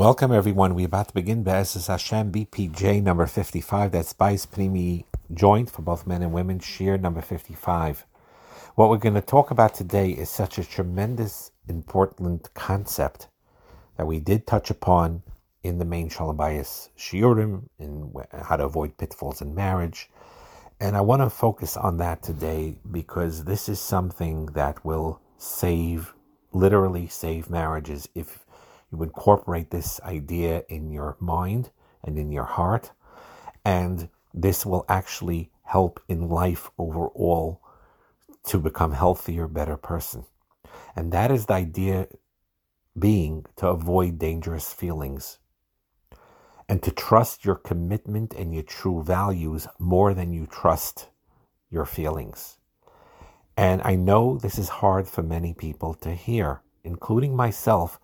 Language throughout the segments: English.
Welcome, everyone. We're about to begin Be'ezus Hashem BPJ number 55. That's Bais Primi joint for both men and women, Shiur number 55. What we're going to talk about today is such a tremendous, important concept that we did touch upon in the main Shalom Bayis Shiurim, in how to avoid pitfalls in marriage. And I want to focus on that today because this is something that will save, literally save marriages if you incorporate this idea in your mind and in your heart, and this will actually help in life overall to become healthier, better person. And that is the idea being to avoid dangerous feelings and to trust your commitment and your true values more than you trust your feelings. And I know this is hard for many people to hear, including myself,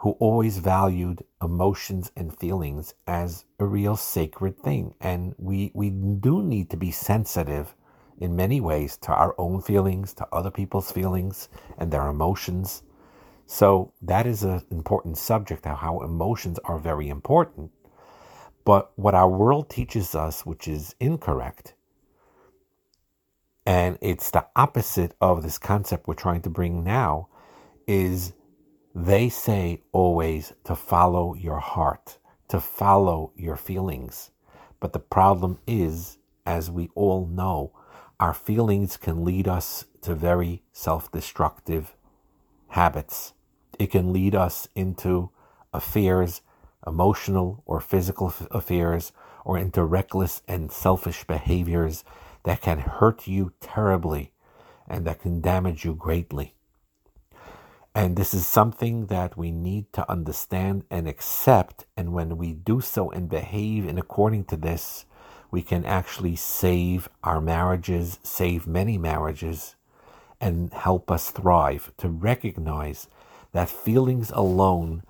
who always valued emotions and feelings as a real sacred thing. And we, we do need to be sensitive in many ways to our own feelings, to other people's feelings and their emotions. So that is an important subject, how emotions are very important. But what our world teaches us, which is incorrect, and it's the opposite of this concept we're trying to bring now, is they say always to follow your heart, to follow your feelings. But the problem is, as we all know, our feelings can lead us to very self destructive habits. It can lead us into affairs, emotional or physical affairs, or into reckless and selfish behaviors that can hurt you terribly and that can damage you greatly. And this is something that we need to understand and accept. And when we do so and behave in according to this, we can actually save our marriages, save many marriages, and help us thrive. To recognize that feelings alone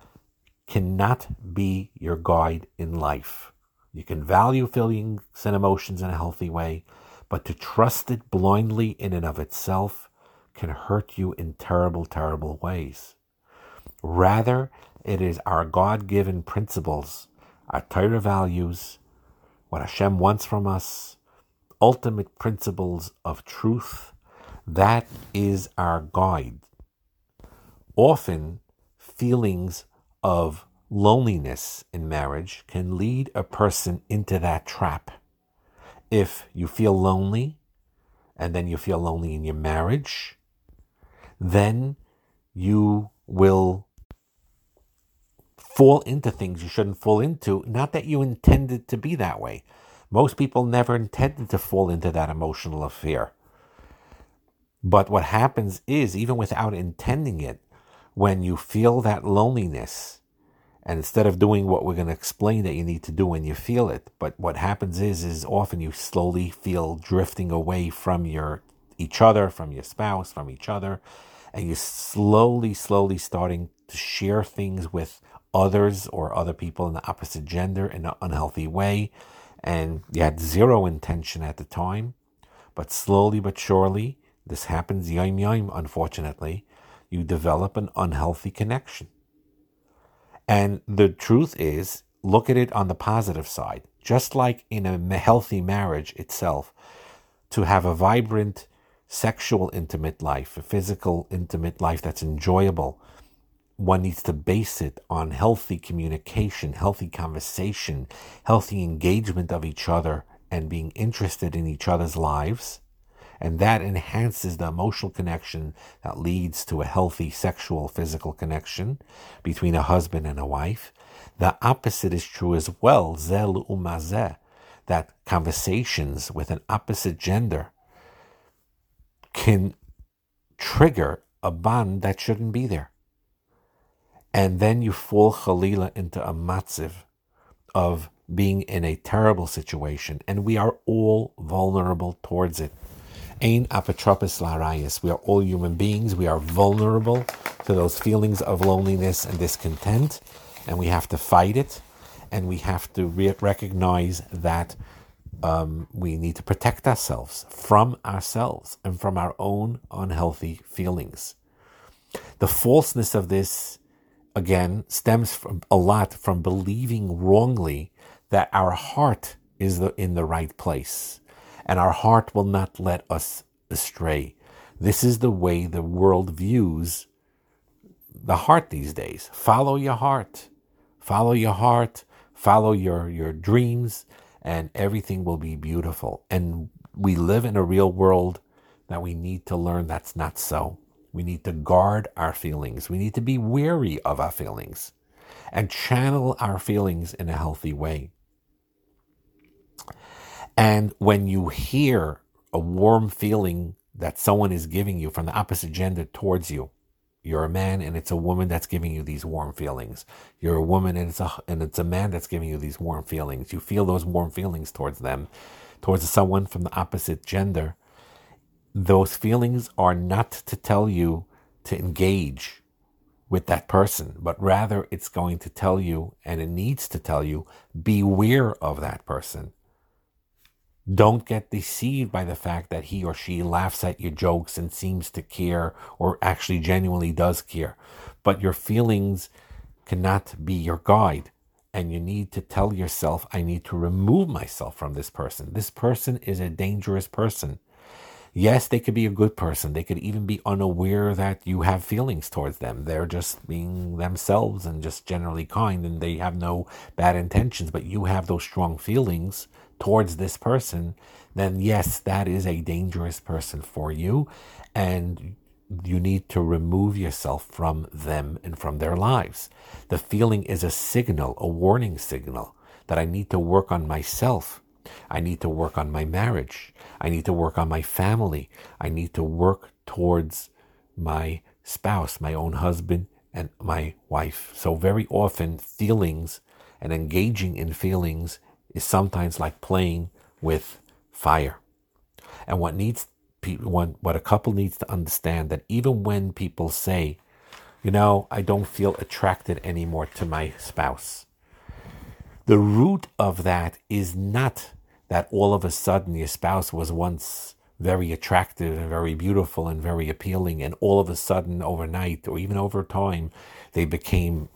cannot be your guide in life. You can value feelings and emotions in a healthy way, but to trust it blindly in and of itself can hurt you in terrible, terrible ways. Rather, it is our God given principles, our Torah values, what Hashem wants from us, ultimate principles of truth. That is our guide. Often, feelings of loneliness in marriage can lead a person into that trap. If you feel lonely, and then you feel lonely in your marriage, then you will fall into things you shouldn't fall into. Not that you intended to be that way. Most people never intended to fall into that emotional affair. But what happens is, even without intending it, when you feel that loneliness, and instead of doing what we're going to explain that you need to do when you feel it, but what happens is, is often you slowly feel drifting away from your each other, from your spouse, from each other, and you're slowly, slowly starting to share things with others or other people in the opposite gender in an unhealthy way. And you had zero intention at the time, but slowly but surely, this happens yom yom, unfortunately, you develop an unhealthy connection. And the truth is, look at it on the positive side. Just like in a healthy marriage itself, to have a vibrant sexual intimate life, a physical intimate life that's enjoyable, one needs to base it on healthy communication, healthy conversation, healthy engagement of each other, and being interested in each other's lives. And that enhances the emotional connection that leads to a healthy sexual, physical connection between a husband and a wife. The opposite is true as well, zel umazeh, that conversations with an opposite gender can trigger a bond that shouldn't be there. And then you fall Khalila into a matziv of being in a terrible situation, and we are all vulnerable towards it. Ain apotropis larayas. We are all human beings. We are vulnerable to those feelings of loneliness and discontent, and we have to fight it, and we have to re- recognize that um, we need to protect ourselves from ourselves and from our own unhealthy feelings. The falseness of this again, stems from a lot from believing wrongly that our heart is the, in the right place and our heart will not let us astray. This is the way the world views the heart these days. Follow your heart. Follow your heart. Follow your, your dreams, and everything will be beautiful. And we live in a real world that we need to learn that's not so. We need to guard our feelings. We need to be wary of our feelings and channel our feelings in a healthy way. And when you hear a warm feeling that someone is giving you from the opposite gender towards you, you're a man and it's a woman that's giving you these warm feelings. You're a woman and it's a and it's a man that's giving you these warm feelings. You feel those warm feelings towards them, towards someone from the opposite gender. Those feelings are not to tell you to engage with that person, but rather it's going to tell you and it needs to tell you beware of that person. Don't get deceived by the fact that he or she laughs at your jokes and seems to care or actually genuinely does care. But your feelings cannot be your guide. And you need to tell yourself, I need to remove myself from this person. This person is a dangerous person. Yes, they could be a good person. They could even be unaware that you have feelings towards them. They're just being themselves and just generally kind and they have no bad intentions, but you have those strong feelings towards this person, then yes, that is a dangerous person for you. And you need to remove yourself from them and from their lives. The feeling is a signal, a warning signal that I need to work on myself. I need to work on my marriage. I need to work on my family. I need to work towards my spouse, my own husband, and my wife. So, very often, feelings and engaging in feelings is sometimes like playing with fire. And what needs what, what a couple needs to understand that even when people say, you know, I don't feel attracted anymore to my spouse, the root of that is not that all of a sudden your spouse was once very attractive and very beautiful and very appealing, and all of a sudden overnight or even over time, they became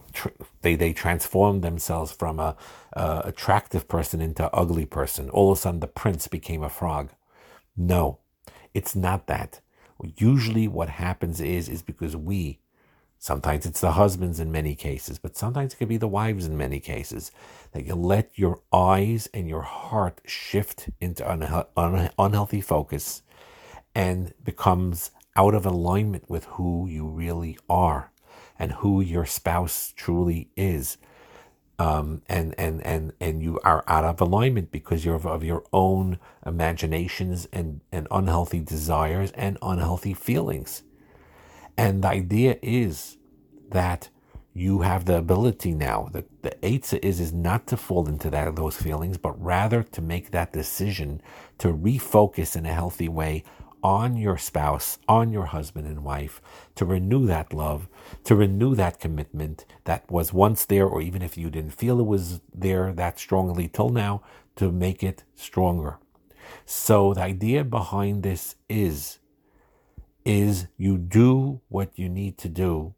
they they transformed themselves from a, a attractive person into ugly person. All of a sudden, the prince became a frog. No, it's not that. Usually, what happens is is because we, sometimes it's the husbands in many cases, but sometimes it could be the wives in many cases, that you let your eyes and your heart shift into unhe- un- unhealthy focus and becomes out of alignment with who you really are and who your spouse truly is. Um, and, and, and, and you are out of alignment because you're of, of your own imaginations and, and unhealthy desires and unhealthy feelings. And the idea is that you have the ability now. The, the Eitzah is, is not to fall into that, those feelings, but rather to make that decision to refocus in a healthy way on your spouse, on your husband and wife, to renew that love, to renew that commitment that was once there, or even if you didn't feel it was there that strongly till now, to make it stronger. So the idea behind this is, is you do what you need to do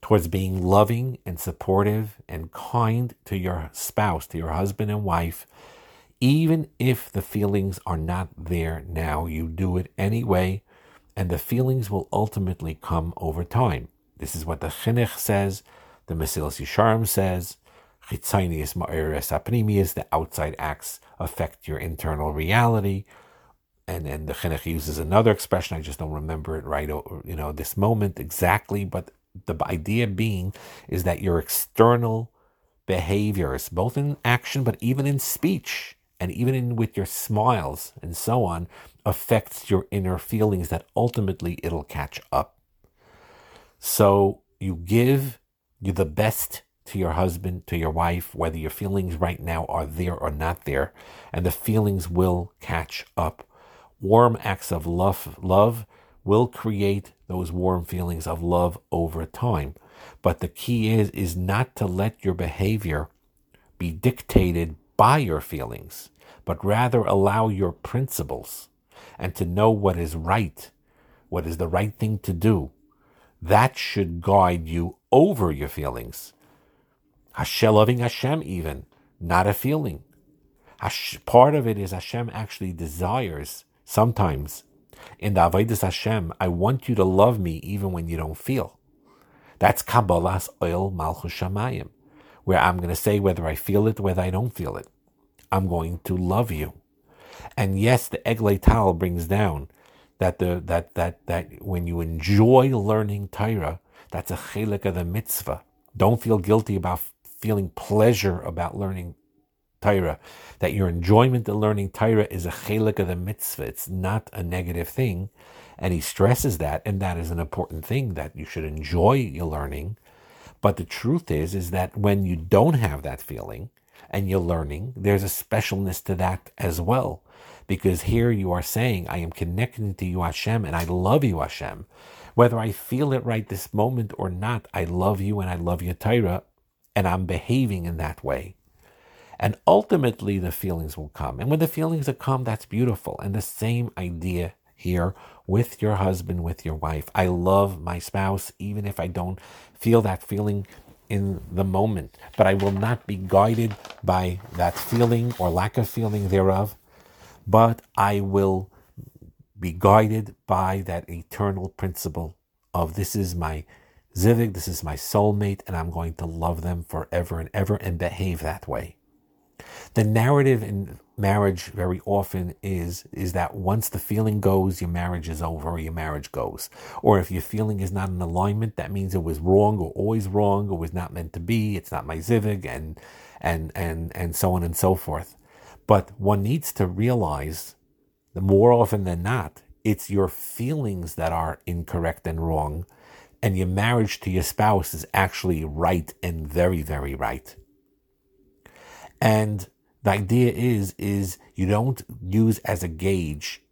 towards being loving and supportive and kind to your spouse, to your husband and wife, even if the feelings are not there now, you do it anyway, and the feelings will ultimately come over time. This is what the Chinuch says, the Mesilas Yesharim says, Chitzanius Ma'iris Apnimius, the outside acts affect your internal reality. And then the Chinuch uses another expression, I just don't remember it right, you know, this moment exactly, but the idea being is that your external behaviors, both in action but even in speech, and even in, with your smiles and so on, affects your inner feelings that ultimately it'll catch up. So you give you the best to your husband, to your wife, whether your feelings right now are there or not there, and the feelings will catch up. Warm acts of love, love will create those warm feelings of love over time. But the key is is not to let your behavior be dictated by your feelings but rather allow your principles and to know what is right, what is the right thing to do, That should guide you over your feelings. Hashem loving Hashem, even not a feeling. Part of it is Hashem actually desires sometimes in the Avodas Hashem. I want you to love me even when you don't feel. That's Kabbalas ol Malchus Shamayim, where I'm going to say whether I feel it, whether I don't feel it. I'm going to love you. And yes, the Eglei Tal brings down that the that that that when you enjoy learning Torah, that's a chelik of the mitzvah. Don't feel guilty about feeling pleasure about learning Torah. That your enjoyment of learning Torah is a chelik of the mitzvah. It's not a negative thing. And he stresses that, and that is an important thing that you should enjoy your learning. But the truth is, is that when you don't have that feeling and you're learning, there's a specialness to that as well. Because here you are saying, I am connecting to you, Hashem, and I love you, Hashem. Whether I feel it right this moment or not, I love you and I love your Torah, and I'm behaving in that way. And ultimately, the feelings will come. And when the feelings are come, that's beautiful. And the same idea here with your husband, with your wife. I love my spouse, even if I don't feel that feeling in the moment, but I will not be guided by that feeling or lack of feeling thereof, but I will be guided by that eternal principle of this is my zivig, this is my soulmate, and I'm going to love them forever and ever and behave that way. The narrative in marriage very often is is that once the feeling goes, your marriage is over, or your marriage goes. Or if your feeling is not in alignment, that means it was wrong or always wrong or was not meant to be. It's not my zivig and and and and so on and so forth. But one needs to realize that more often than not, it's your feelings that are incorrect and wrong, and your marriage to your spouse is actually right and very, very right. And the idea is is you don't use as a gauge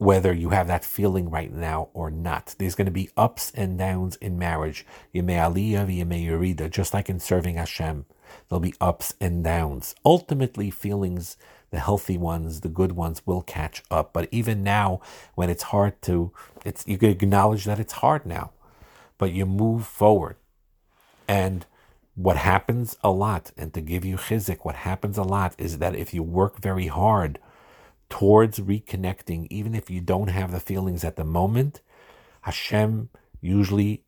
whether you have that feeling right now or not. There's going to be ups and downs in marriage. Yemei aliyah, yemei yerida, just like in serving Hashem. There'll be ups and downs. Ultimately, feelings, the healthy ones, the good ones, will catch up. But even now, when it's hard to, it's you can acknowledge that it's hard now, but you move forward, and what happens a lot, and to give you chizik, what happens a lot is that if you work very hard towards reconnecting, even if you don't have the feelings at the moment, Hashem usually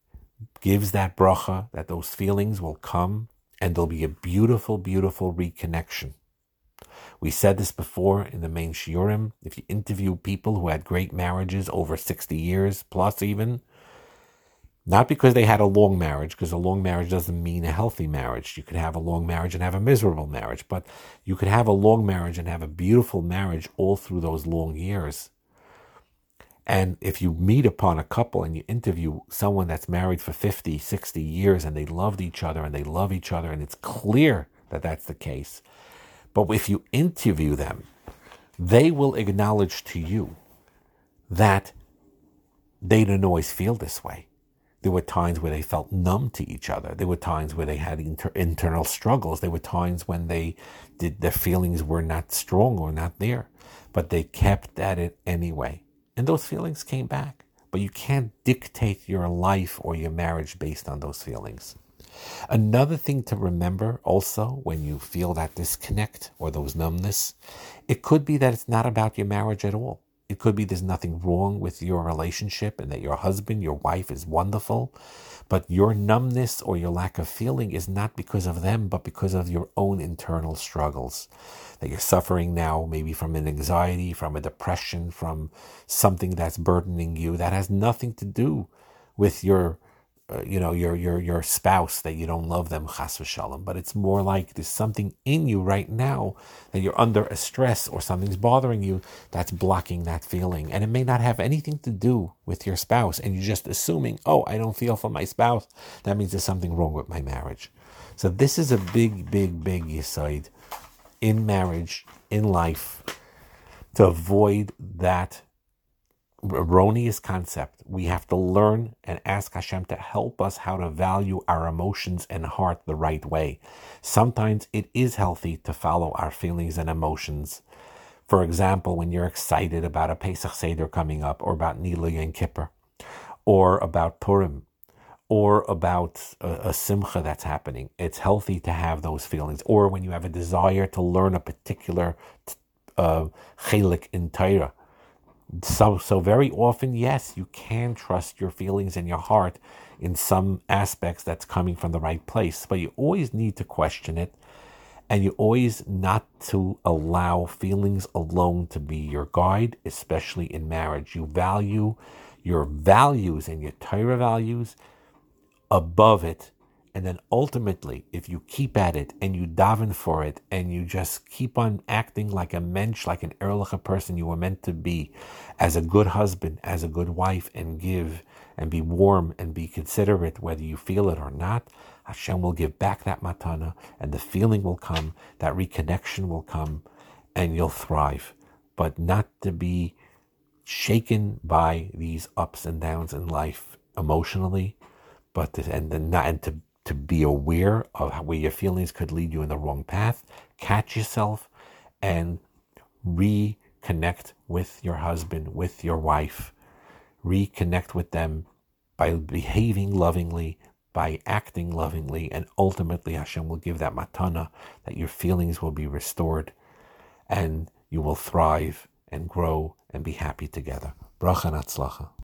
gives that bracha that those feelings will come and there'll be a beautiful, beautiful reconnection. We said this before in the main shiurim. If you interview people who had great marriages over 60 years plus even, not because they had a long marriage, because a long marriage doesn't mean a healthy marriage. You could have a long marriage and have a miserable marriage, but you could have a long marriage and have a beautiful marriage all through those long years. And if you meet upon a couple and you interview someone that's married for 50, 60 years and they loved each other and they love each other, and it's clear that that's the case. But if you interview them, they will acknowledge to you that they don't always feel this way there were times where they felt numb to each other. There were times where they had inter- internal struggles. There were times when they did their feelings were not strong or not there, but they kept at it anyway. And those feelings came back. But you can't dictate your life or your marriage based on those feelings. Another thing to remember also when you feel that disconnect or those numbness, it could be that it's not about your marriage at all. It could be there's nothing wrong with your relationship and that your husband, your wife is wonderful, but your numbness or your lack of feeling is not because of them, but because of your own internal struggles. That you're suffering now, maybe from an anxiety, from a depression, from something that's burdening you that has nothing to do with your Uh, you know your your your spouse that you don't love them chas v'shalom, but it's more like there's something in you right now that you're under a stress or something's bothering you that's blocking that feeling, and it may not have anything to do with your spouse, and you're just assuming, oh, I don't feel for my spouse, that means there's something wrong with my marriage. So this is a big, big, big aside in marriage, in life, to avoid that erroneous concept. We have to learn and ask Hashem to help us how to value our emotions and heart the right way. Sometimes it is healthy to follow our feelings and emotions. For example, when you're excited about a Pesach Seder coming up or about Nilui and Kippur, or about Purim, or about a, a, simcha that's happening. It's healthy to have those feelings. Or when you have a desire to learn a particular uh, chelik in Torah. So, so very often, yes, you can trust your feelings and your heart in some aspects that's coming from the right place, but you always need to question it and you always not to allow feelings alone to be your guide, especially in marriage. You value your values and your Torah values above it. And then ultimately, if you keep at it and you daven for it and you just keep on acting like a mensch, like an ehrliche person you were meant to be, as a good husband, as a good wife, and give and be warm and be considerate, whether you feel it or not, Hashem will give back that matana and the feeling will come, that reconnection will come, and you'll thrive. But not to be shaken by these ups and downs in life emotionally, but to, and then not and to to be aware of where your feelings could lead you in the wrong path, catch yourself, and reconnect with your husband, with your wife, reconnect with them by behaving lovingly, by acting lovingly, and ultimately Hashem will give that matana that your feelings will be restored and you will thrive and grow and be happy together. Bracha